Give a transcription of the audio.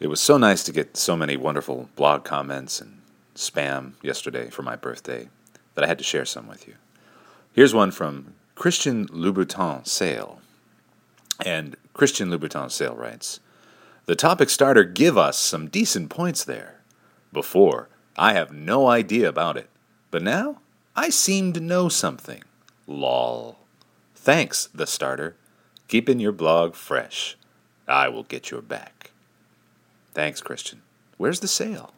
It was so nice to get so many wonderful blog comments and spam yesterday for my birthday that I had to share some with you. Here's one from Christian Louboutin Sale. And Christian Louboutin Sale writes The topic starter give us some decent points there. Before, I have no idea about it, but now I seem to know something. Lol. Thanks, the starter. Keeping your blog fresh. I will get your back. Thanks, Christian. Where's the sale?